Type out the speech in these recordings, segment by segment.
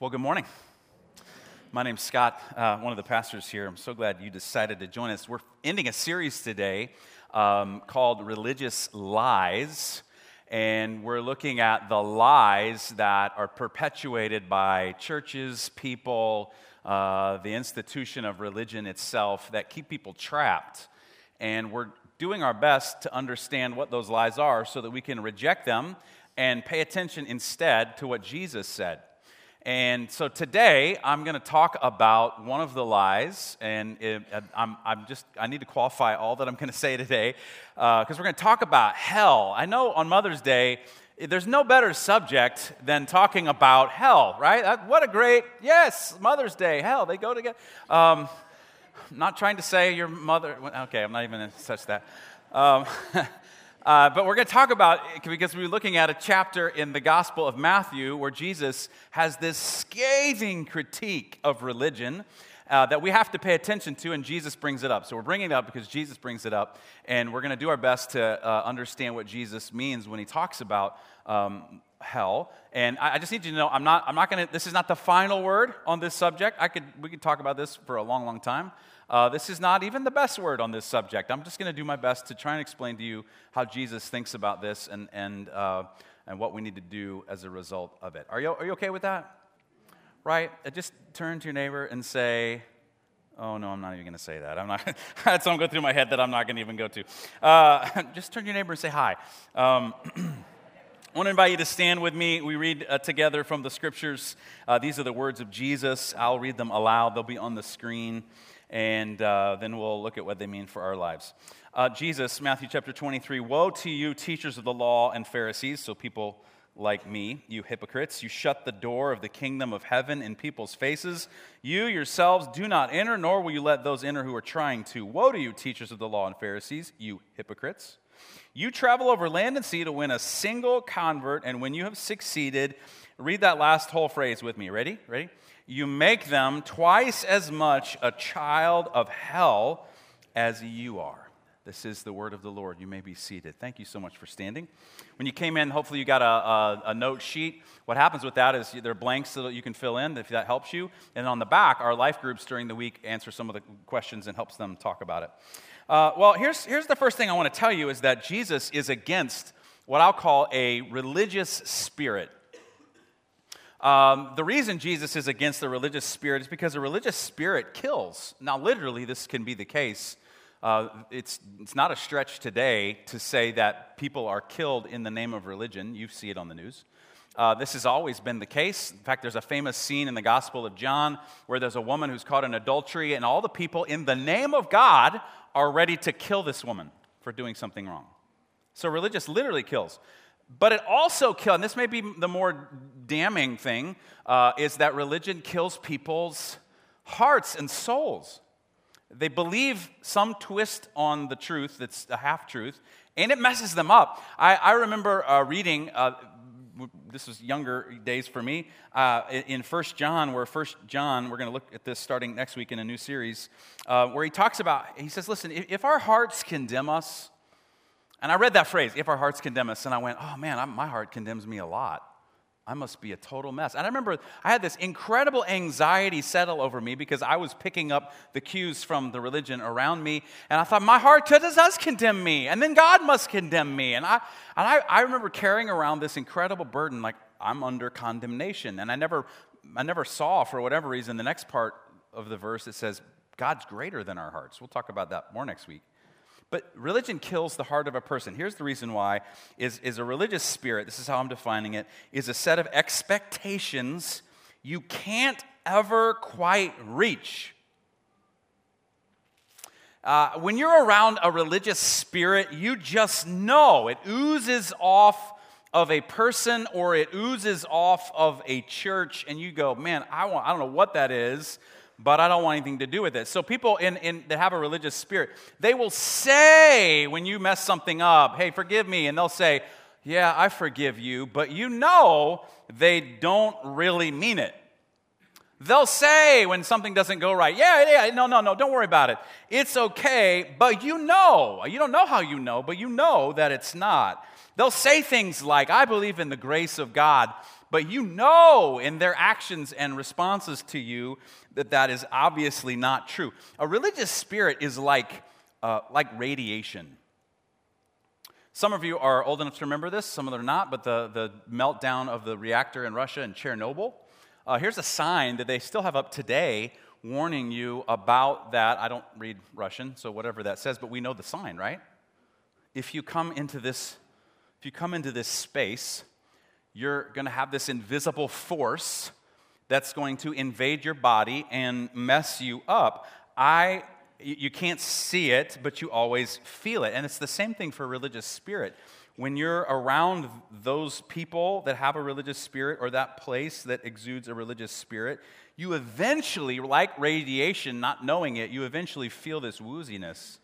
Well, good morning. My name's Scott, uh, one of the pastors here. I'm so glad you decided to join us. We're ending a series today um, called Religious Lies, and we're looking at the lies that are perpetuated by churches, people, uh, the institution of religion itself that keep people trapped. And we're doing our best to understand what those lies are so that we can reject them and pay attention instead to what Jesus said. And so today I'm going to talk about one of the lies, and it, I'm, I'm, just I need to qualify all that I'm going to say today because uh, we're going to talk about hell. I know on Mother's Day there's no better subject than talking about hell, right? What a great yes, Mother's Day, hell, they go together. Um, not trying to say your mother. Okay, I'm not even going to touch that. Um, Uh, but we're going to talk about because we're looking at a chapter in the Gospel of Matthew where Jesus has this scathing critique of religion. Uh, that we have to pay attention to, and Jesus brings it up. So we're bringing it up because Jesus brings it up, and we're going to do our best to uh, understand what Jesus means when he talks about um, hell. And I, I, just need you to know, I'm not, I'm not going to. This is not the final word on this subject. I could, we could talk about this for a long, long time. Uh, this is not even the best word on this subject. I'm just going to do my best to try and explain to you how Jesus thinks about this and, and, uh, and what we need to do as a result of it. Are you, are you okay with that? Right? Uh, just turn to your neighbor and say, Oh, no, I'm not even going to say that. I'm not, that's something going through my head that I'm not going to even go to. Uh, just turn to your neighbor and say hi. Um, I want to invite you to stand with me. We read uh, together from the scriptures. Uh, these are the words of Jesus. I'll read them aloud, they'll be on the screen and uh, then we'll look at what they mean for our lives. Uh, Jesus, Matthew chapter 23 Woe to you, teachers of the law and Pharisees, so people like me, you hypocrites. You shut the door of the kingdom of heaven in people's faces. You yourselves do not enter, nor will you let those enter who are trying to. Woe to you, teachers of the law and Pharisees, you hypocrites. You travel over land and sea to win a single convert, and when you have succeeded, read that last whole phrase with me. Ready? Ready? You make them twice as much a child of hell as you are. This is the word of the Lord. You may be seated. Thank you so much for standing. When you came in, hopefully you got a, a, a, note sheet. What happens with that is there are blanks that you can fill in if that helps you. And on the back, our life groups during the week answer some of the questions and helps them talk about it. Uh, well, here's, here's the first thing I want to tell you is that Jesus is against what I'll call a religious spirit. Um, the reason Jesus is against the religious spirit is because a religious spirit kills. Now, literally, this can be the case. Uh, it's, it's not a stretch today to say that people are killed in the name of religion. You see it on the news. Uh, this has always been the case. In fact, there's a famous scene in the Gospel of John where there's a woman who's caught in adultery, and all the people, in the name of God, are ready to kill this woman for doing something wrong. So, religious literally kills. But it also kills, and this may be the more damning thing, uh, is that religion kills people's hearts and souls. They believe some twist on the truth that's a half truth, and it messes them up. I, I remember uh, reading, uh, this was younger days for me, uh, in First John, where First John, we're going to look at this starting next week in a new series, uh, where he talks about, he says, listen, if, if our hearts condemn us, and I read that phrase, if our hearts condemn us, and I went, oh man, I'm, my heart condemns me a lot. I must be a total mess. And I remember I had this incredible anxiety settle over me because I was picking up the cues from the religion around me. And I thought, my heart does, condemn me. And then God must condemn me. And, I, and I, I remember carrying around this incredible burden, like I'm under condemnation. And I never, I never saw, for whatever reason, the next part of the verse that says, God's greater than our hearts. We'll talk about that more next week. But religion kills the heart of a person. Here's the reason why is, is a religious spirit, this is how I'm defining it, is a set of expectations you can't ever quite reach. Uh, when you're around a religious spirit, you just know it oozes off of a person or it oozes off of a church, and you go, man, I, want, I don't know what that is, but I don't want anything to do with it. So people in, in, that have a religious spirit, they will say when you mess something up, hey, forgive me. And they'll say, yeah, I forgive you. But you know they don't really mean it. They'll say when something doesn't go right, yeah, yeah, no, no, no, don't worry about it. It's okay, but you know. You don't know how you know, but you know that it's not. They'll say things like, I believe in the grace of God, but you know in their actions and responses to you that that is obviously not true. A religious spirit is like, uh, like radiation. Some of you are old enough to remember this, some of them are not, but the, the meltdown of the reactor in Russia and Chernobyl. Uh, here's a sign that they still have up today warning you about that. I don't read Russian, so whatever that says, but we know the sign, right? If you come into this, if you come into this space, you're going to have this invisible force that's going to invade your body and mess you up. I you can't see it, but you always feel it. And it's the same thing for religious spirit. When you're around those people that have a religious spirit or that place that exudes a religious spirit, you eventually, like radiation, not knowing it, you eventually feel this wooziness.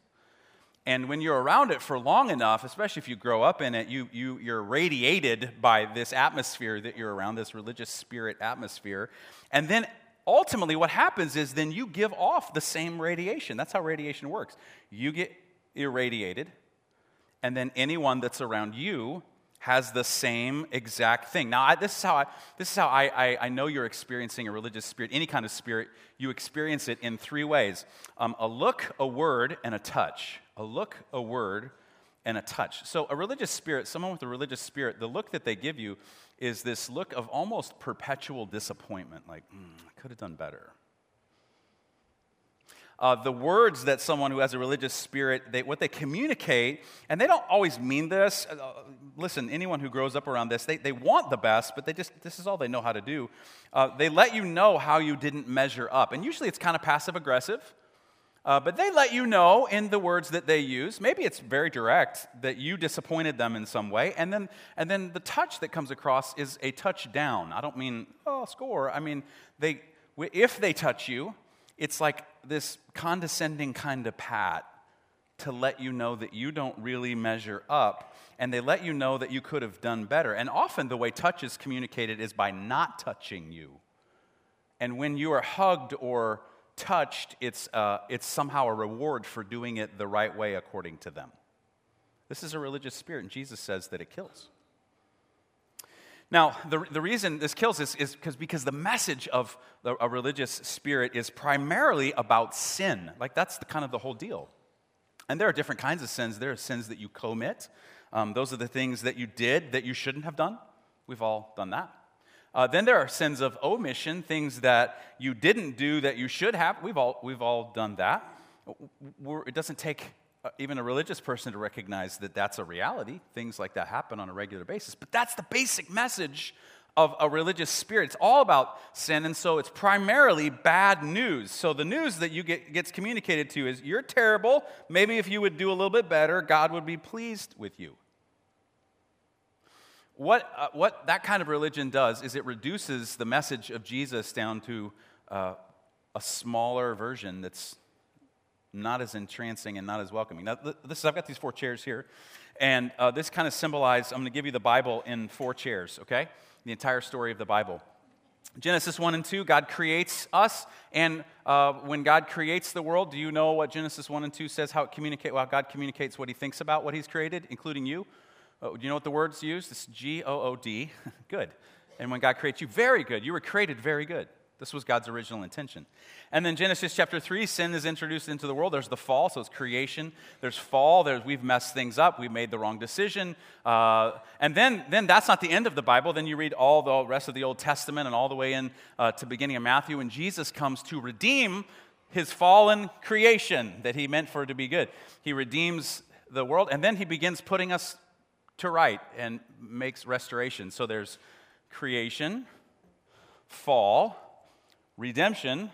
And when you're around it for long enough, especially if you grow up in it, you, you, you're radiated by this atmosphere that you're around, this religious spirit atmosphere. And then ultimately, what happens is then you give off the same radiation. That's how radiation works. You get irradiated, and then anyone that's around you has the same exact thing. Now, I, this is how, I, this is how I, I, I, know you're experiencing a religious spirit, any kind of spirit. You experience it in three ways um, a look, a word, and a touch. A look, a word, and a touch. So, a religious spirit, someone with a religious spirit, the look that they give you is this look of almost perpetual disappointment like, mm, I could have done better. Uh, the words that someone who has a religious spirit, they, what they communicate, and they don't always mean this. Uh, listen, anyone who grows up around this, they, they want the best, but they just, this is all they know how to do. Uh, they let you know how you didn't measure up. And usually it's kind of passive aggressive. Uh, but they let you know in the words that they use. Maybe it's very direct that you disappointed them in some way. And then, and then the touch that comes across is a touch down. I don't mean, oh, score. I mean, they, if they touch you, it's like this condescending kind of pat to let you know that you don't really measure up. And they let you know that you could have done better. And often the way touch is communicated is by not touching you. And when you are hugged or touched, it's, uh, it's somehow a reward for doing it the right way according to them. This is a religious spirit, and Jesus says that it kills. Now, the, the reason this kills is, is because, the message of the, a religious spirit is primarily about sin. Like, that's the, kind of the whole deal. And there are different kinds of sins. There are sins that you commit, um, those are the things that you did that you shouldn't have done. We've all done that. Uh, then there are sins of omission, things that you didn't do that you should have. We've all, we've all done that. We're, it doesn't take uh, even a religious person to recognize that that's a reality. Things like that happen on a regular basis. But that's the basic message of a religious spirit. It's all about sin, and so it's primarily bad news. So the news that you get gets communicated to you is you're terrible. Maybe if you would do a little bit better, God would be pleased with you. What, uh, what that kind of religion does is it reduces the message of Jesus down to uh, a smaller version that's not as entrancing and not as welcoming. Now, this is I've got these four chairs here, and uh, this kind of symbolizes. I'm going to give you the Bible in four chairs. Okay, the entire story of the Bible. Genesis 1 and 2, God creates us. And uh, when God creates the world, do you know what Genesis 1 and 2 says, how it communicate, well, God communicates what he thinks about what he's created, including you? Oh, do you know what the word's used? It's G O O D. good. And when God creates you, very good. You were created very good. This was God's original intention. And then Genesis chapter 3, sin is introduced into the world. There's the fall, so it's creation. There's fall. There's, we've messed things up. We've made the wrong decision. Uh, and then, then that's not the end of the Bible. Then you read all the rest of the Old Testament and all the way in uh, to beginning of Matthew, and Jesus comes to redeem his fallen creation that he meant for it to be good. He redeems the world, and then he begins putting us to right and makes restoration. So there's creation, fall, redemption,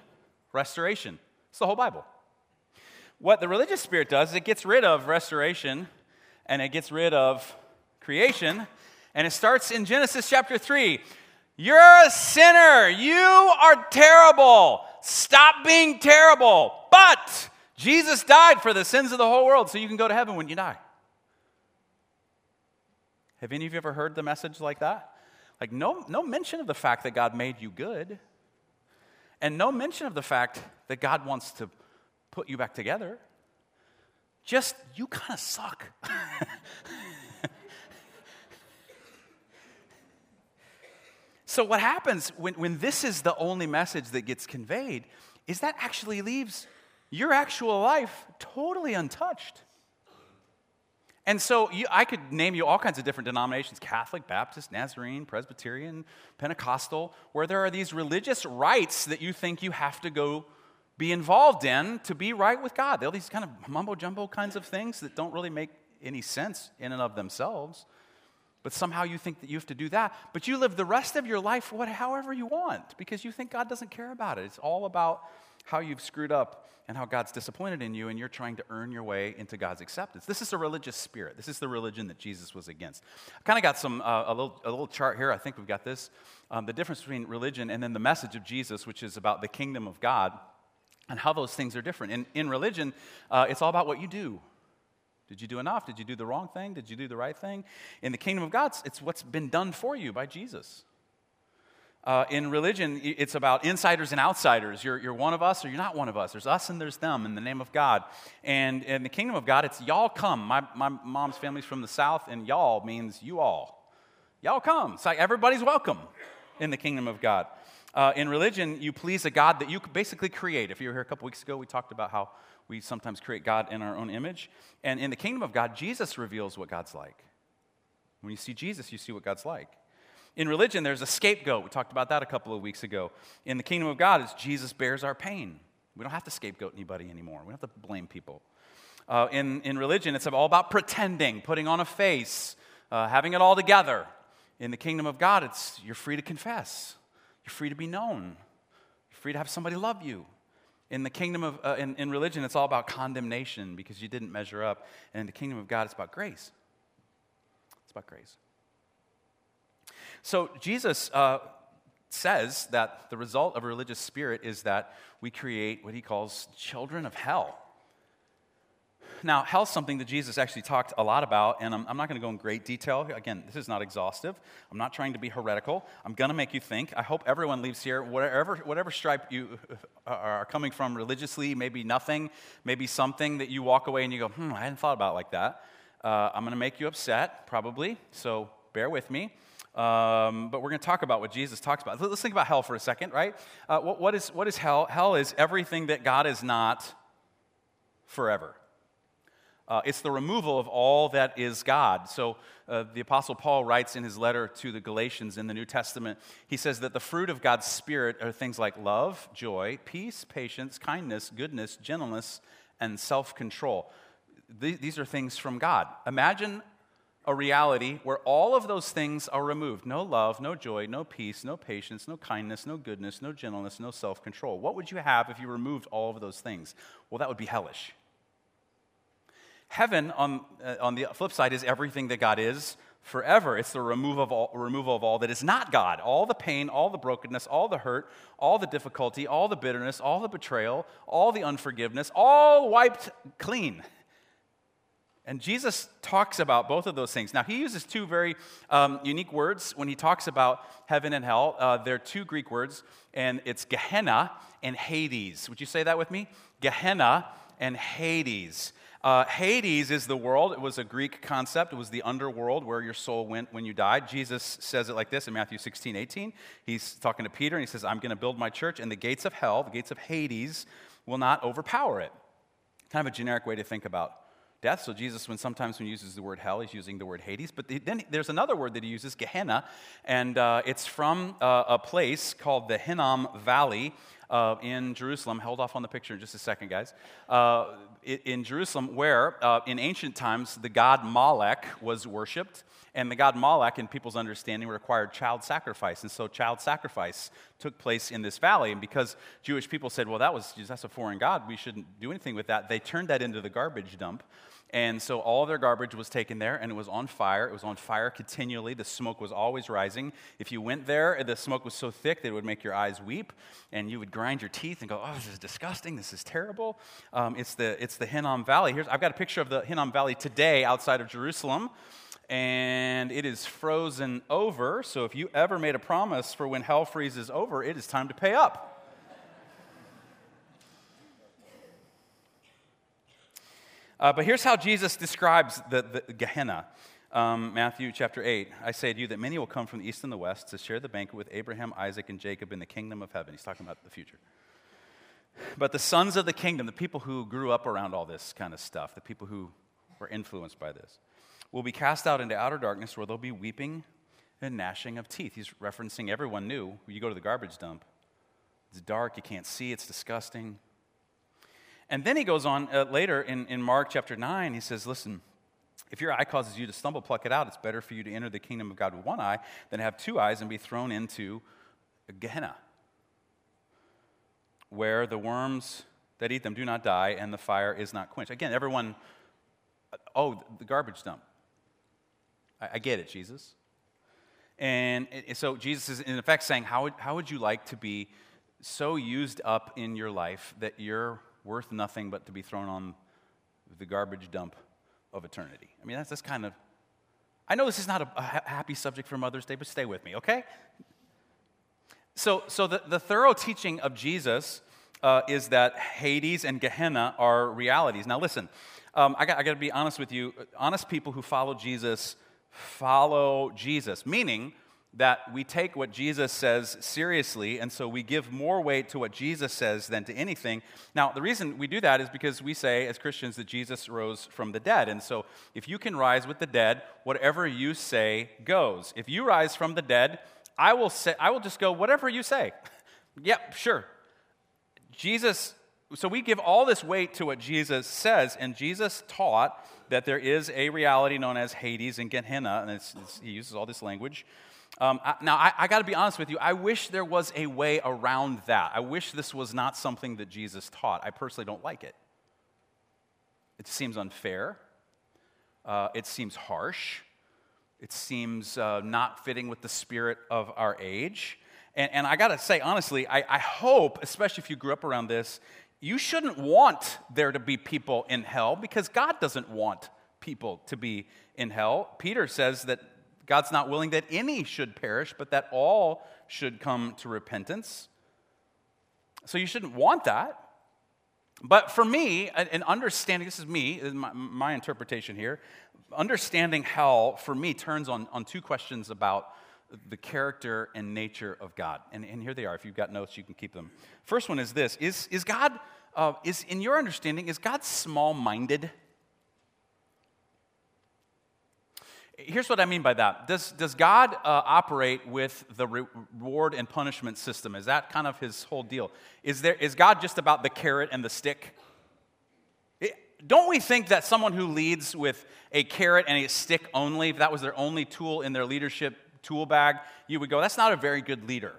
restoration. It's the whole Bible. What the religious spirit does is it gets rid of restoration and it gets rid of creation. And it starts in Genesis chapter 3. You're a sinner. You are terrible. Stop being terrible. But Jesus died for the sins of the whole world so you can go to heaven when you die. Have any of you ever heard the message like that? Like, no, no mention of the fact that God made you good, and no mention of the fact that God wants to put you back together. Just, you kind of suck. So, what happens when, when this is the only message that gets conveyed is that actually leaves your actual life totally untouched. And so you, I could name you all kinds of different denominations Catholic, Baptist, Nazarene, Presbyterian, Pentecostal, where there are these religious rites that you think you have to go be involved in to be right with God. They're these kind of mumbo jumbo kinds of things that don't really make any sense in and of themselves. But somehow you think that you have to do that. But you live the rest of your life what, however you want because you think God doesn't care about it. It's all about how you've screwed up and how God's disappointed in you, and you're trying to earn your way into God's acceptance. This is a religious spirit. This is the religion that Jesus was against. I kind of got some uh, a, little, a little chart here. I think we've got this. Um, the difference between religion and then the message of Jesus, which is about the kingdom of God, and how those things are different. In, in religion, uh, it's all about what you do. Did you do enough? Did you do the wrong thing? Did you do the right thing? In the kingdom of God, it's what's been done for you by Jesus. Uh, in religion, it's about insiders and outsiders. You're, you're one of us or you're not one of us. There's us and there's them in the name of God. And in the kingdom of God, it's y'all come. My, my mom's family's from the south, and y'all means you all. Y'all come. It's like everybody's welcome in the kingdom of God. Uh, in religion, you please a God that you basically create. If you were here a couple weeks ago, we talked about how we sometimes create God in our own image. And in the kingdom of God, Jesus reveals what God's like. When you see Jesus, you see what God's like. In religion, there's a scapegoat. We talked about that a couple of weeks ago. In the kingdom of God, it's Jesus bears our pain. We don't have to scapegoat anybody anymore. We don't have to blame people. Uh, in, in religion, it's all about pretending, putting on a face, uh, having it all together. In the kingdom of God, it's you're free to confess, you're free to be known, you're free to have somebody love you. In the kingdom of, uh, in, in religion, it's all about condemnation because you didn't measure up. And in the kingdom of God, it's about grace. It's about grace. So Jesus uh, says that the result of a religious spirit is that we create what he calls children of hell. Now, hell's something that Jesus actually talked a lot about, and I'm, I'm not going to go in great detail. Again, this is not exhaustive. I'm not trying to be heretical. I'm going to make you think. I hope everyone leaves here, whatever, whatever stripe you are coming from religiously, maybe nothing, maybe something that you walk away and you go, hmm, I hadn't thought about like that. Uh, I'm going to make you upset, probably, so bear with me. Um, but we're going to talk about what Jesus talks about. Let's think about hell for a second, right? Uh, what, what, is, what is hell? Hell is everything that God is not forever. Uh, it's the removal of all that is God. So uh, the Apostle Paul writes in his letter to the Galatians in the New Testament, he says that the fruit of God's Spirit are things like love, joy, peace, patience, kindness, goodness, gentleness, and self control. These are things from God. Imagine a reality where all of those things are removed no love, no joy, no peace, no patience, no kindness, no goodness, no gentleness, no self control. What would you have if you removed all of those things? Well, that would be hellish. Heaven, on, uh, on the flip side, is everything that God is forever. It's the removal of, all, removal of all that is not God. All the pain, all the brokenness, all the hurt, all the difficulty, all the bitterness, all the betrayal, all the unforgiveness, all wiped clean. And Jesus talks about both of those things. Now, he uses two very um, unique words when he talks about heaven and hell. Uh, they're two Greek words, and it's Gehenna and Hades. Would you say that with me? Gehenna and Hades. Uh, Hades is the world. It was a Greek concept. It was the underworld where your soul went when you died. Jesus says it like this in Matthew 16, 18. He's talking to Peter, and he says, I'm going to build my church, and the gates of hell, the gates of Hades, will not overpower it. Kind of a generic way to think about death. So Jesus, when sometimes when he uses the word hell, he's using the word Hades. But then there's another word that he uses, Gehenna, and uh, it's from uh, a place called the Hinnom Valley uh, in Jerusalem. Held off on the picture in just a second, guys. Uh, in Jerusalem, where uh, in ancient times the god Molech was worshipped. And the god Molech, in people's understanding, required child sacrifice. And so child sacrifice took place in this valley. And because Jewish people said, well, that was, that's a foreign god, we shouldn't do anything with that, they turned that into the garbage dump. And so all their garbage was taken there and it was on fire. It was on fire continually. The smoke was always rising. If you went there, the smoke was so thick that it would make your eyes weep and you would grind your teeth and go, oh, this is disgusting. This is terrible. Um, it's, the, it's the Hinnom Valley. Here's, I've got a picture of the Hinnom Valley today outside of Jerusalem. And it is frozen over. So if you ever made a promise for when hell freezes over, it is time to pay up. Uh, but here's how Jesus describes the, the Gehenna. Um, Matthew chapter 8. I say to you that many will come from the east and the west to share the banquet with Abraham, Isaac, and Jacob in the kingdom of heaven. He's talking about the future. But the sons of the kingdom, the people who grew up around all this kind of stuff, the people who were influenced by this, will be cast out into outer darkness where they'll be weeping and gnashing of teeth. He's referencing everyone knew. You go to the garbage dump, it's dark, you can't see, it's disgusting. And then he goes on uh, later in, in Mark chapter 9, he says, Listen, if your eye causes you to stumble, pluck it out. It's better for you to enter the kingdom of God with one eye than have two eyes and be thrown into Gehenna, where the worms that eat them do not die and the fire is not quenched. Again, everyone, oh, the garbage dump. I, I get it, Jesus. And so Jesus is in effect saying, how would, how would you like to be so used up in your life that you're worth nothing but to be thrown on the garbage dump of eternity? I mean, that's, that's kind of, I know this is not a, a happy subject for Mother's Day, but stay with me, okay? So, so the, the thorough teaching of Jesus uh, is that Hades and Gehenna are realities. Now, listen, um, I got, I got to be honest with you. Honest people who follow Jesus follow Jesus, meaning that we take what Jesus says seriously, and so we give more weight to what Jesus says than to anything. Now, the reason we do that is because we say, as Christians, that Jesus rose from the dead. And so, if you can rise with the dead, whatever you say goes. If you rise from the dead, I will, say, I will just go, whatever you say. yep, sure. Jesus, so we give all this weight to what Jesus says, and Jesus taught that there is a reality known as Hades and Gehenna, and it's, it's, he uses all this language. Um, I, now, I, I got to be honest with you. I wish there was a way around that. I wish this was not something that Jesus taught. I personally don't like it. It seems unfair. Uh, it seems harsh. It seems uh, not fitting with the spirit of our age. And, and I got to say, honestly, I, I hope, especially if you grew up around this, you shouldn't want there to be people in hell because God doesn't want people to be in hell. Peter says that God's not willing that any should perish, but that all should come to repentance. So you shouldn't want that. But for me, an understanding, this is me, my, my interpretation here, understanding hell for me turns on, on two questions about the character and nature of God. And, and here they are. If you've got notes, you can keep them. First one is this Is, is God, uh, is, in your understanding, is God small minded? Here's what I mean by that. Does, does God uh, operate with the reward and punishment system? Is that kind of his whole deal? Is, there, is God just about the carrot and the stick? It, don't we think that someone who leads with a carrot and a stick only, if that was their only tool in their leadership tool bag, you would go, that's not a very good leader.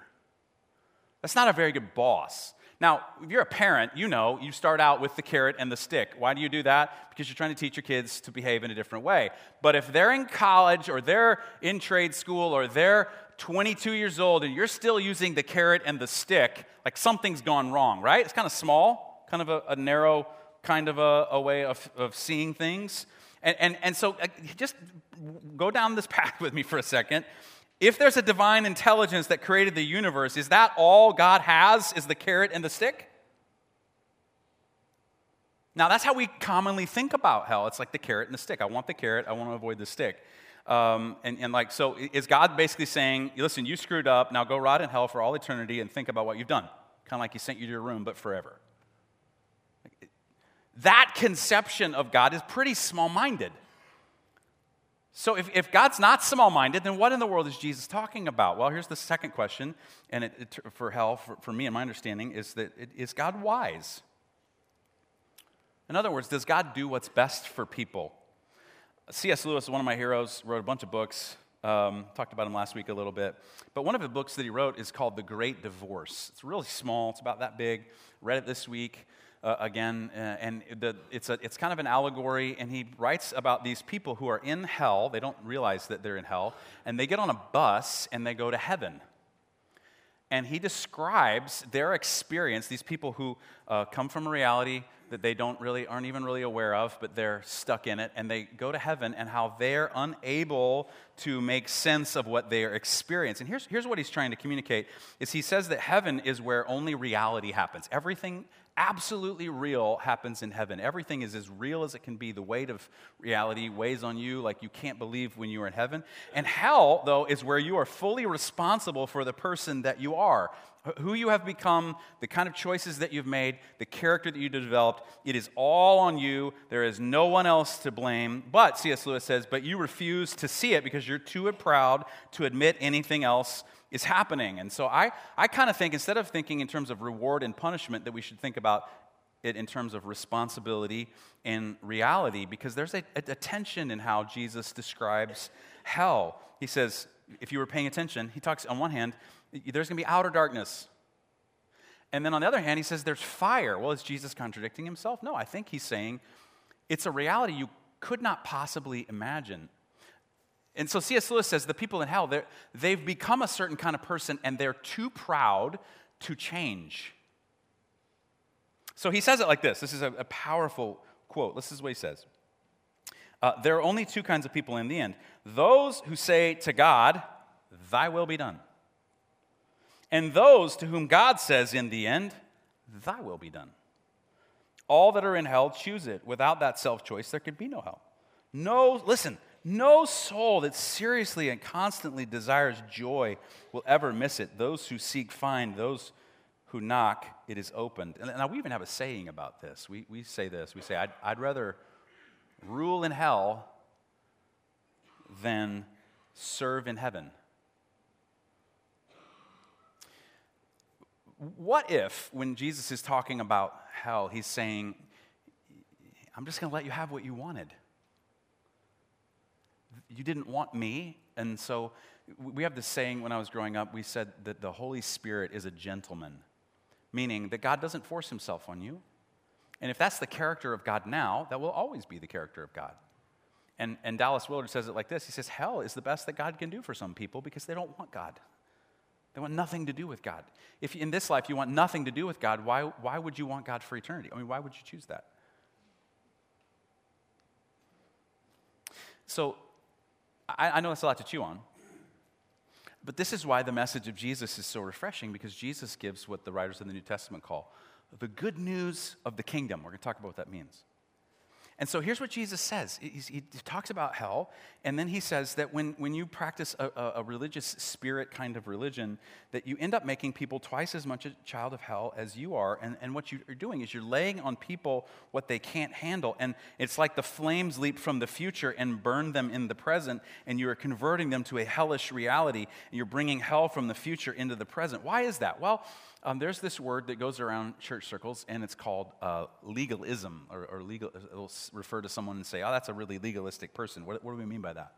That's not a very good boss. Now, if you're a parent, you know you start out with the carrot and the stick. Why do you do that? Because you're trying to teach your kids to behave in a different way. But if they're in college or they're in trade school or they're 22 years old and you're still using the carrot and the stick, like something's gone wrong, right? It's kind of small, kind of a, a narrow kind of a, a way of, of seeing things. And, and, and so just go down this path with me for a second. If there's a divine intelligence that created the universe, is that all God has is the carrot and the stick? Now, that's how we commonly think about hell. It's like the carrot and the stick. I want the carrot, I want to avoid the stick. Um, and, and like, so is God basically saying, listen, you screwed up, now go rot in hell for all eternity and think about what you've done? Kind of like he sent you to your room, but forever. That conception of God is pretty small minded. So, if, if God's not small minded, then what in the world is Jesus talking about? Well, here's the second question, and it, it, for hell, for, for me and my understanding, is that it, is God wise? In other words, does God do what's best for people? C.S. Lewis, one of my heroes, wrote a bunch of books. Um, talked about him last week a little bit. But one of the books that he wrote is called The Great Divorce. It's really small, it's about that big. Read it this week uh, again, uh, and the, it's, a, it's kind of an allegory, and he writes about these people who are in hell. They don't realize that they're in hell, and they get on a bus and they go to heaven. And he describes their experience, these people who uh, come from a reality that they don't really aren't even really aware of, but they're stuck in it, and they go to heaven, and how they're unable to make sense of what they are experiencing. And here's, here's what he's trying to communicate: is he says that heaven is where only reality happens. Everything absolutely real happens in heaven. Everything is as real as it can be. The weight of reality weighs on you like you can't believe when you are in heaven. And hell, though, is where you are fully responsible for the person that you are, who you have become, the kind of choices that you've made, the character that you developed. It is all on you. There is no one else to blame. But, C.S. Lewis says, but you refuse to see it because you're too proud to admit anything else is happening. And so I, I kind of think instead of thinking in terms of reward and punishment, that we should think about it in terms of responsibility and reality because there's a, a, tension in how Jesus describes hell. He says, if you were paying attention, he talks on one hand, there's going to be outer darkness. And then on the other hand, he says there's fire. Well, is Jesus contradicting himself? No, I think he's saying it's a reality you could not possibly imagine. And so C.S. Lewis says the people in hell, they've become a certain kind of person and they're too proud to change. So he says it like this this is a, a powerful quote. This is what he says uh, There are only two kinds of people in the end those who say to God, Thy will be done, and those to whom God says in the end, Thy will be done. All that are in hell choose it. Without that self choice, there could be no hell. No, listen, no soul that seriously and constantly desires joy will ever miss it. Those who seek find, those who knock, it is opened. And now we even have a saying about this. We, we say this we say, I'd, I'd rather rule in hell than serve in heaven. What if, when Jesus is talking about hell, he's saying, I'm just going to let you have what you wanted? you didn't want me. And so we have this saying when I was growing up, we said that the Holy Spirit is a gentleman, meaning that God doesn't force himself on you. And if that's the character of God now, that will always be the character of God. And, and Dallas Willard says it like this He says, Hell is the best that God can do for some people because they don't want God. They want nothing to do with God. If in this life you want nothing to do with God, why, why would you want God for eternity? I mean, why would you choose that? So I, I know that's a lot to chew on. But this is why the message of Jesus is so refreshing because Jesus gives what the writers of the New Testament call the good news of the kingdom. We're going to talk about what that means. And so here's what Jesus says he, he talks about hell, and then he says that when, when you practice a, a, religious spirit kind of religion, that you end up making people twice as much a child of hell as you are. And, and what you're doing is you're laying on people what they can't handle. And it's like the flames leap from the future and burn them in the present, and you are converting them to a hellish reality, and you're bringing hell from the future into the present. Why is that? Well, um, there's this word that goes around church circles, and it's called uh, legalism, or, or, legal. It'll refer to someone and say, "Oh, that's a really legalistic person." What, what do we mean by that?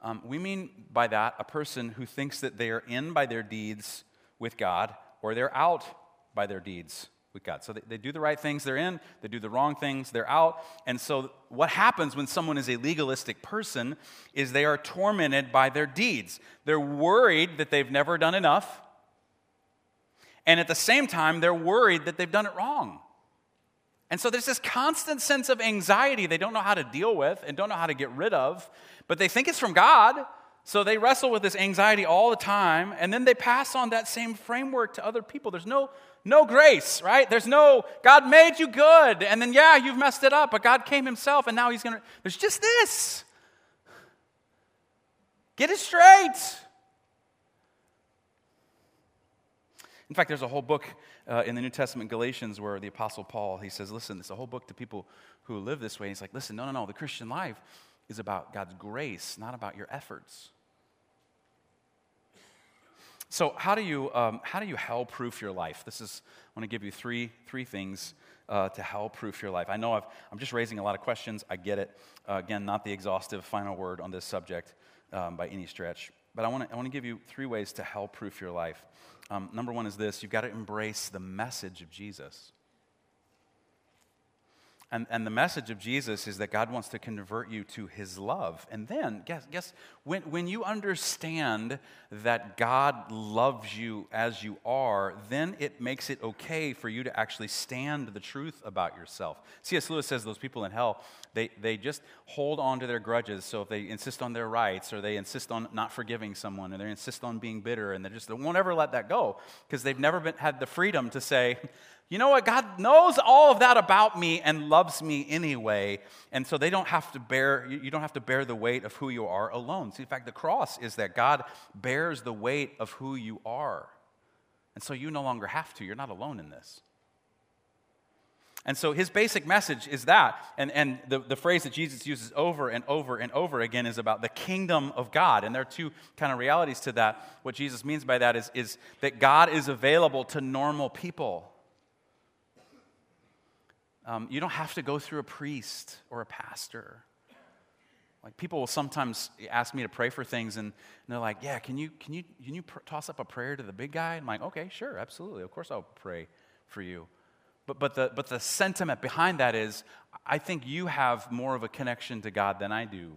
Um, we mean by that a person who thinks that they are in by their deeds with God, or they're out by their deeds with God. So they, they do the right things, they're in. They do the wrong things, they're out. And so what happens when someone is a legalistic person is they are tormented by their deeds. They're worried that they've never done enough and at the same time, they're worried that they've done it wrong. And so there's this constant sense of anxiety they don't know how to deal with and don't know how to get rid of, but they think it's from God. So they wrestle with this anxiety all the time, and then they pass on that same framework to other people. There's no, no grace, right? There's no, God made you good, and then, yeah, you've messed it up, but God came Himself, and now He's gonna, there's just this. Get it straight. In fact, there's a whole book uh, in the New Testament, Galatians, where the Apostle Paul, he says, listen, it's a whole book to people who live this way. He's like, listen, no, no, no, the Christian life is about God's grace, not about your efforts. So, how do you, um, how do you hell proof your life? This is, I want to give you three, three things uh, to hell proof your life. I know i am just raising a lot of questions. I get it. Uh, again, not the exhaustive final word on this subject um, by any stretch. But I want to I give you three ways to hell proof your life. Um, number one is this you've got to embrace the message of Jesus. And, and the message of Jesus is that God wants to convert you to his love. And then, guess, guess when, when you understand that God loves you as you are, then it makes it okay for you to actually stand the truth about yourself. C.S. Lewis says those people in hell, they, they just hold on to their grudges. So if they insist on their rights, or they insist on not forgiving someone, or they insist on being bitter, and they just they won't ever let that go because they've never been, had the freedom to say, you know what? God knows all of that about me and loves me anyway. And so they don't have to bear, you don't have to bear the weight of who you are alone. See, in fact, the cross is that God bears the weight of who you are. And so you no longer have to. You're not alone in this. And so his basic message is that. And, and the, the phrase that Jesus uses over and over and over again is about the kingdom of God. And there are two kind of realities to that. What Jesus means by that is, is that God is available to normal people. Um, you don't have to go through a priest or a pastor. Like people will sometimes ask me to pray for things, and, and they're like, "Yeah, can you can you can you pr- toss up a prayer to the big guy?" I'm like, "Okay, sure, absolutely, of course I'll pray for you." But but the but the sentiment behind that is, I think you have more of a connection to God than I do,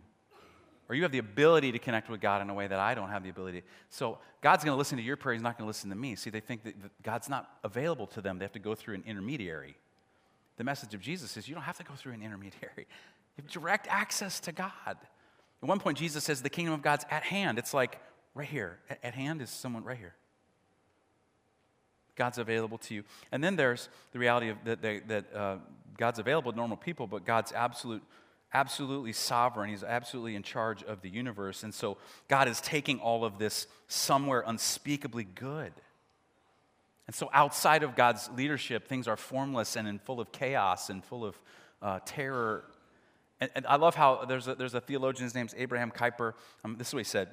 or you have the ability to connect with God in a way that I don't have the ability. So God's going to listen to your prayer; He's not going to listen to me. See, they think that God's not available to them; they have to go through an intermediary. The message of Jesus is you don't have to go through an intermediary. You have direct access to God. At one point, Jesus says the kingdom of God's at hand. It's like right here. At, hand is someone right here. God's available to you. And then there's the reality of that, that, that uh, God's available to normal people, but God's absolute, absolutely sovereign. He's absolutely in charge of the universe. And so God is taking all of this somewhere unspeakably good. And so, outside of God's leadership, things are formless and full of chaos and full of uh, terror. And, and, I love how there's a, there's a theologian, his name's Abraham Kuyper. Um, this is what he said.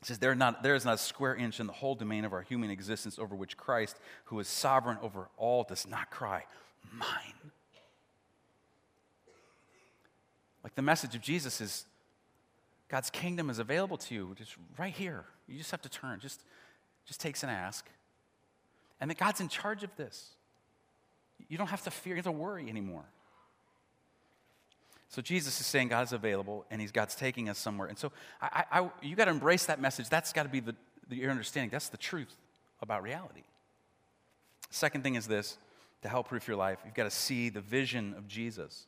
He says, there, not, there is not a square inch in the whole domain of our human existence over which Christ, who is sovereign over all, does not cry, Mine. Like the message of Jesus is God's kingdom is available to you, just right here. You just have to turn. Just, just takes an ask and that God's in charge of this. You don't have to fear, you don't have to worry anymore. So Jesus is saying God is available and he's God's taking us somewhere. And so I, I, you got to embrace that message. That's got to be the, the, your understanding. That's the truth about reality. Second thing is this to help proof your life, you've got to see the vision of Jesus.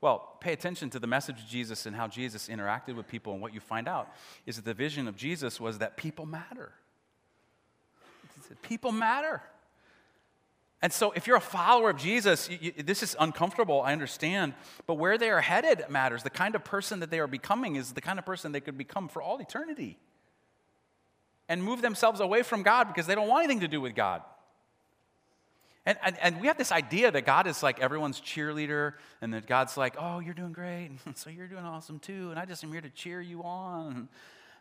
Well, pay attention to the message of Jesus and how Jesus interacted with people. And what you find out is that the vision of Jesus was that people matter. People matter. And so, if you're a follower of Jesus, you, you, this is uncomfortable, I understand, but where they are headed matters. The kind of person that they are becoming is the kind of person they could become for all eternity and move themselves away from God because they don't want anything to do with God. And, and, and we have this idea that God is like everyone's cheerleader, and that God's like, oh, you're doing great, and so you're doing awesome too, and I just am here to cheer you on.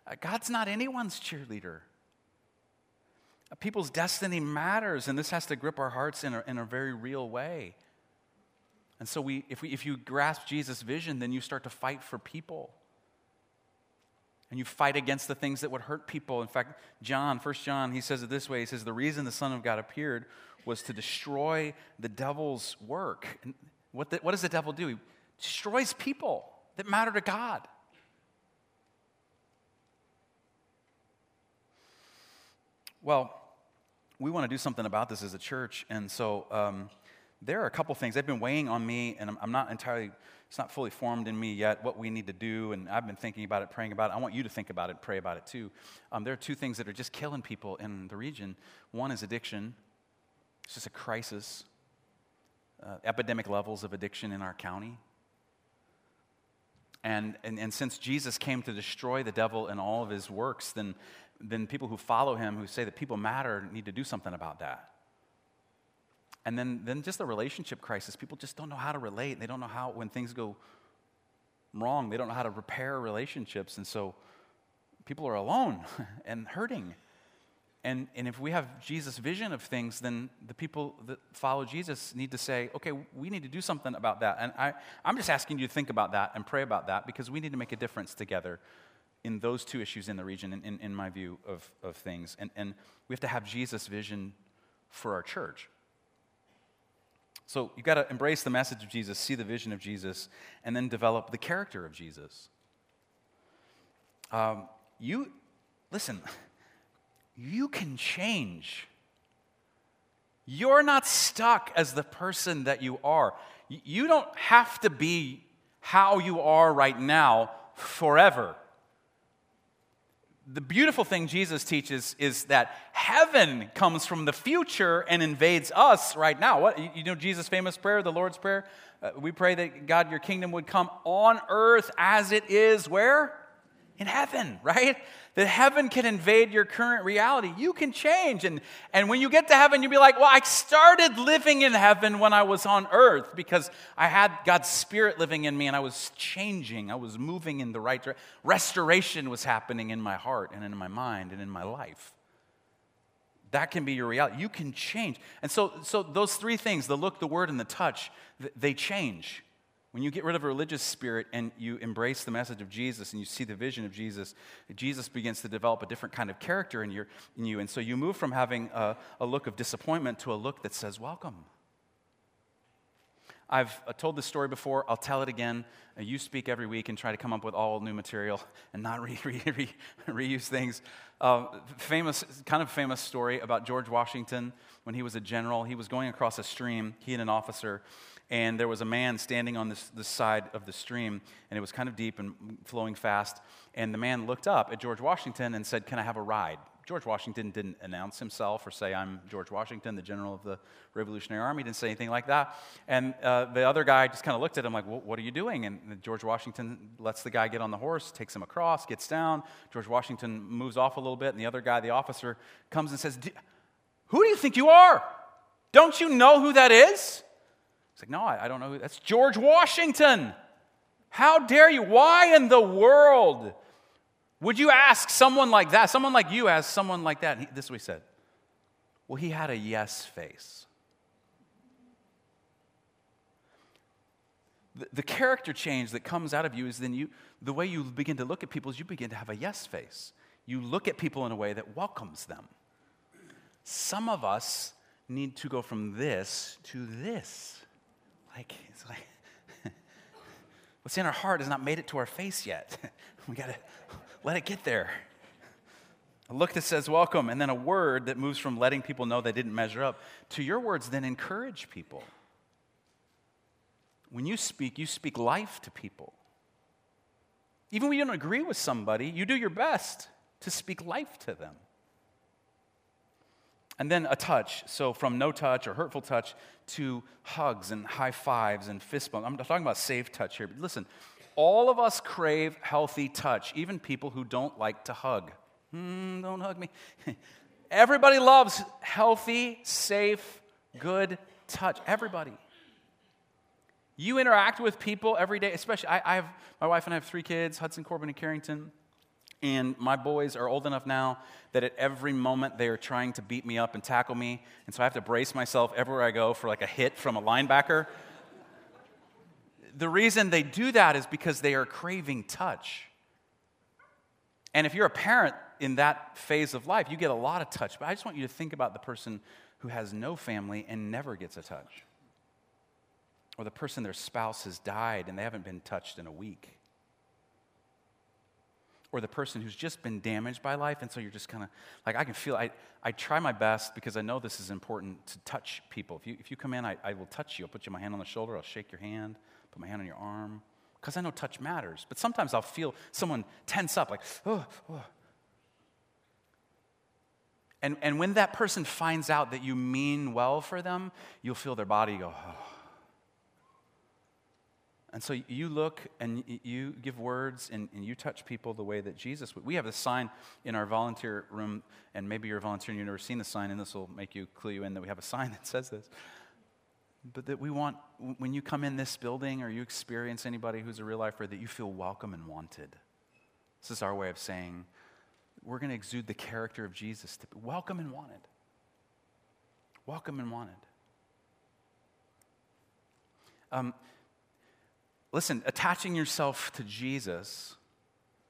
Uh, God's not anyone's cheerleader. People's destiny matters, and this has to grip our hearts in a, in a very real way. And so, we, if, we, if you grasp Jesus' vision, then you start to fight for people. And you fight against the things that would hurt people. In fact, John, First John, he says it this way He says, The reason the Son of God appeared was to destroy the devil's work. And what, the, what does the devil do? He destroys people that matter to God. Well, we want to do something about this as a church, and so um, there are a couple things. They've been weighing on me, and I'm, not entirely, it's not fully formed in me yet what we need to do, and I've been thinking about it, praying about it. I want you to think about it, pray about it too. Um, there are two things that are just killing people in the region. One is addiction, it's just a crisis, uh, epidemic levels of addiction in our county. And, and, and since Jesus came to destroy the devil and all of his works, then then people who follow him, who say that people matter, need to do something about that. And then, then just the relationship crisis. People just don't know how to relate. They don't know how, when things go wrong, they don't know how to repair relationships. And so people are alone and hurting. And, and if we have Jesus' vision of things, then the people that follow Jesus need to say, okay, we need to do something about that. And I, I'm just asking you to think about that and pray about that because we need to make a difference together in those two issues in the region, in, in, in my view of, of things. And, and we have to have Jesus' vision for our church. So you've got to embrace the message of Jesus, see the vision of Jesus, and then develop the character of Jesus. Um, you, listen, you can change. You're not stuck as the person that you are. You don't have to be how you are right now forever the beautiful thing Jesus teaches is that heaven comes from the future and invades us right now. What you know Jesus' famous prayer, the Lord's prayer? Uh, we pray that God, your kingdom would come on earth as it is where? In heaven, right? that heaven can invade your current reality. You can change. And, and when you get to heaven, you'll be like, well, I started living in heaven when I was on earth because I had God's Spirit living in me and I was changing. I was moving in the right direction. Restoration was happening in my heart and in my mind and in my life. That can be your reality. You can change. And so, so those three things the look, the word, and the touch they change. When you get rid of a religious spirit and you embrace the message of Jesus and you see the vision of Jesus, Jesus begins to develop a different kind of character in, your, in you. And so you move from having a, a look of disappointment to a look that says, Welcome. I've uh, told this story before. I'll tell it again. Uh, you speak every week and try to come up with all new material and not re- re- re- reuse things. Uh, famous, kind of famous story about George Washington when he was a general. He was going across a stream, he and an officer, and there was a man standing on this, this side of the stream, and it was kind of deep and flowing fast. And the man looked up at George Washington and said, Can I have a ride? George Washington didn't announce himself or say, I'm George Washington, the general of the Revolutionary Army. Didn't say anything like that. And uh, the other guy just kind of looked at him like, What are you doing? And George Washington lets the guy get on the horse, takes him across, gets down. George Washington moves off a little bit, and the other guy, the officer, comes and says, Who do you think you are? Don't you know who that is? He's like, No, I, I don't know. That's George Washington. How dare you? Why in the world would you ask someone like that? Someone like you ask someone like that. He, this is what he said. Well, he had a yes face. The, the character change that comes out of you is then you, the way you begin to look at people is you begin to have a yes face. You look at people in a way that welcomes them. Some of us need to go from this to this like, it's like, what's in our heart has not made it to our face yet. we got to let it get there. A look that says welcome, and then a word that moves from letting people know they didn't measure up to your words, then encourage people. When you speak, you speak life to people. Even when you don't agree with somebody, you do your best to speak life to them. And then a touch. So from no touch or hurtful touch to hugs and high fives and fist bumps. I'm talking about safe touch here. But listen, all of us crave healthy touch, even people who don't like to hug. Mm, don't hug me. Everybody loves healthy, safe, good touch. Everybody. You interact with people every day, especially I, I have my wife and I have three kids, Hudson, Corbin, and Carrington. And my boys are old enough now that at every moment they are trying to beat me up and tackle me. And so I have to brace myself everywhere I go for like a hit from a linebacker. the reason they do that is because they are craving touch. And if you're a parent in that phase of life, you get a lot of touch. But I just want you to think about the person who has no family and never gets a touch. Or the person their spouse has died and they haven't been touched in a week or the person who's just been damaged by life. And so you're just kind of like, I can feel, I, I try my best because I know this is important to touch people. If you, if you come in, I, I will touch you. I'll put you my hand on the shoulder, I'll shake your hand, put my hand on your arm, because I know touch matters. But sometimes I'll feel someone tense up, like, oh, oh. And, and when that person finds out that you mean well for them, you'll feel their body go, oh. And so you look and you give words and, and, you touch people the way that Jesus would. We have a sign in our volunteer room, and maybe you're a volunteer and you've never seen the sign, and this will make you clue you in that we have a sign that says this. But that we want, when you come in this building or you experience anybody who's a real lifer, that you feel welcome and wanted. This is our way of saying we're going to exude the character of Jesus to be welcome and wanted. Welcome and wanted. Um, listen, attaching yourself to Jesus,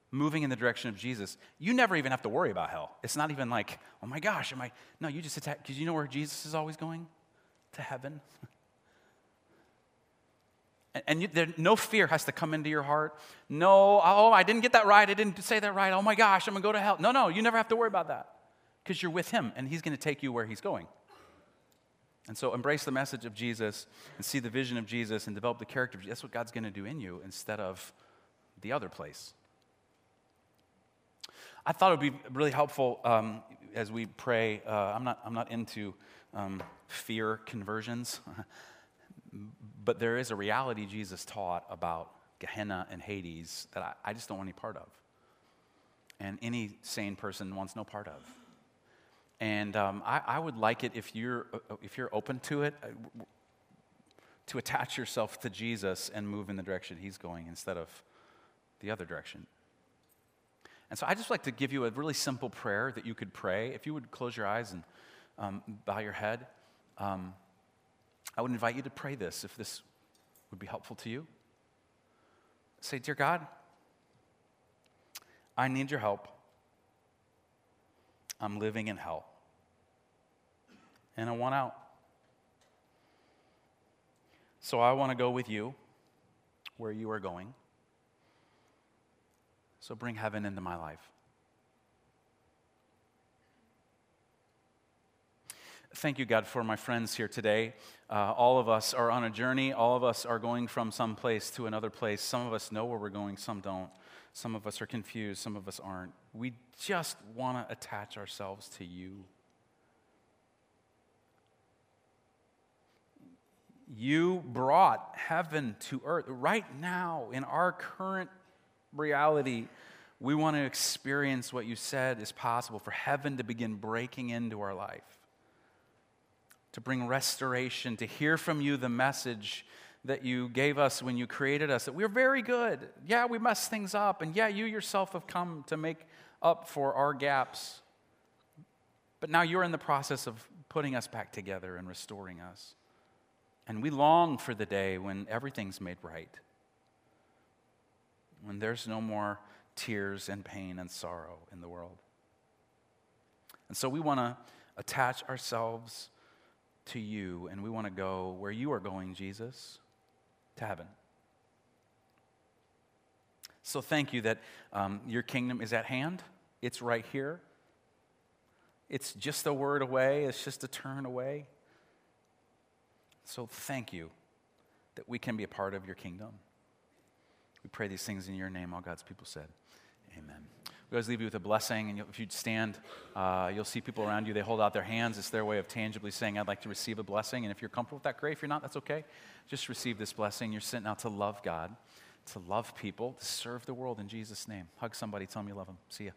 moving in the direction of Jesus, you never even have to worry about hell. It's not even like, oh my gosh, am I? No, you just attach, because you know where Jesus is always going? To heaven. And you, there, no fear has to come into your heart. No, oh, I didn't get that right. I didn't say that right. Oh my gosh, I'm going to go to hell. No, no, you never have to worry about that because you're with Him and He's going to take you where He's going. And so embrace the message of Jesus and see the vision of Jesus and develop the character. That's what God's going to do in you instead of the other place. I thought it would be really helpful um, as we pray. Uh, I'm, not, I'm not into um, fear conversions, but there is a reality Jesus taught about Gehenna and Hades that I, I just don't want any part of. And any sane person wants no part of. And um, I, I, would like it if you're, uh, if you're open to it, uh, to attach yourself to Jesus and move in the direction he's going instead of the other direction. And so I just like to give you a really simple prayer that you could pray. If you would close your eyes and um, bow your head, um, I would invite you to pray this if this would be helpful to you. Say, Dear God, I need your help. I'm living in hell. And I want out. So I want to go with you where you are going. So bring heaven into my life. Thank you, God, for my friends here today. Uh, all of us are on a journey. All of us are going from some place to another place. Some of us know where we're going, some don't. Some of us are confused, some of us aren't. We just want to attach ourselves to you. You brought heaven to earth. Right now, in our current reality, we want to experience what you said is possible for heaven to begin breaking into our life, to bring restoration, to hear from you the message that you gave us when you created us, that we're very good. Yeah, we mess things up. And yeah, you yourself have come to make up for our gaps. But now you're in the process of putting us back together and restoring us. And we long for the day when everything's made right, when there's no more tears and pain and sorrow in the world. And so we want to attach ourselves to you, and we want to go where you are going, Jesus to heaven. So thank you that um, your kingdom is at hand. It's right here. It's just a word away, it's just a turn away. So thank you that we can be a part of your kingdom. We pray these things in your name, all God's people said. Amen. We always leave you with a blessing, and if you'd stand, uh, you'll see people around you. They hold out their hands. It's their way of tangibly saying, I'd like to receive a blessing. And if you're comfortable with that, great. If you're not, that's okay. Just receive this blessing. You're sent out to love God, to love people, to serve the world in Jesus' name. Hug somebody, tell them you love them. See ya.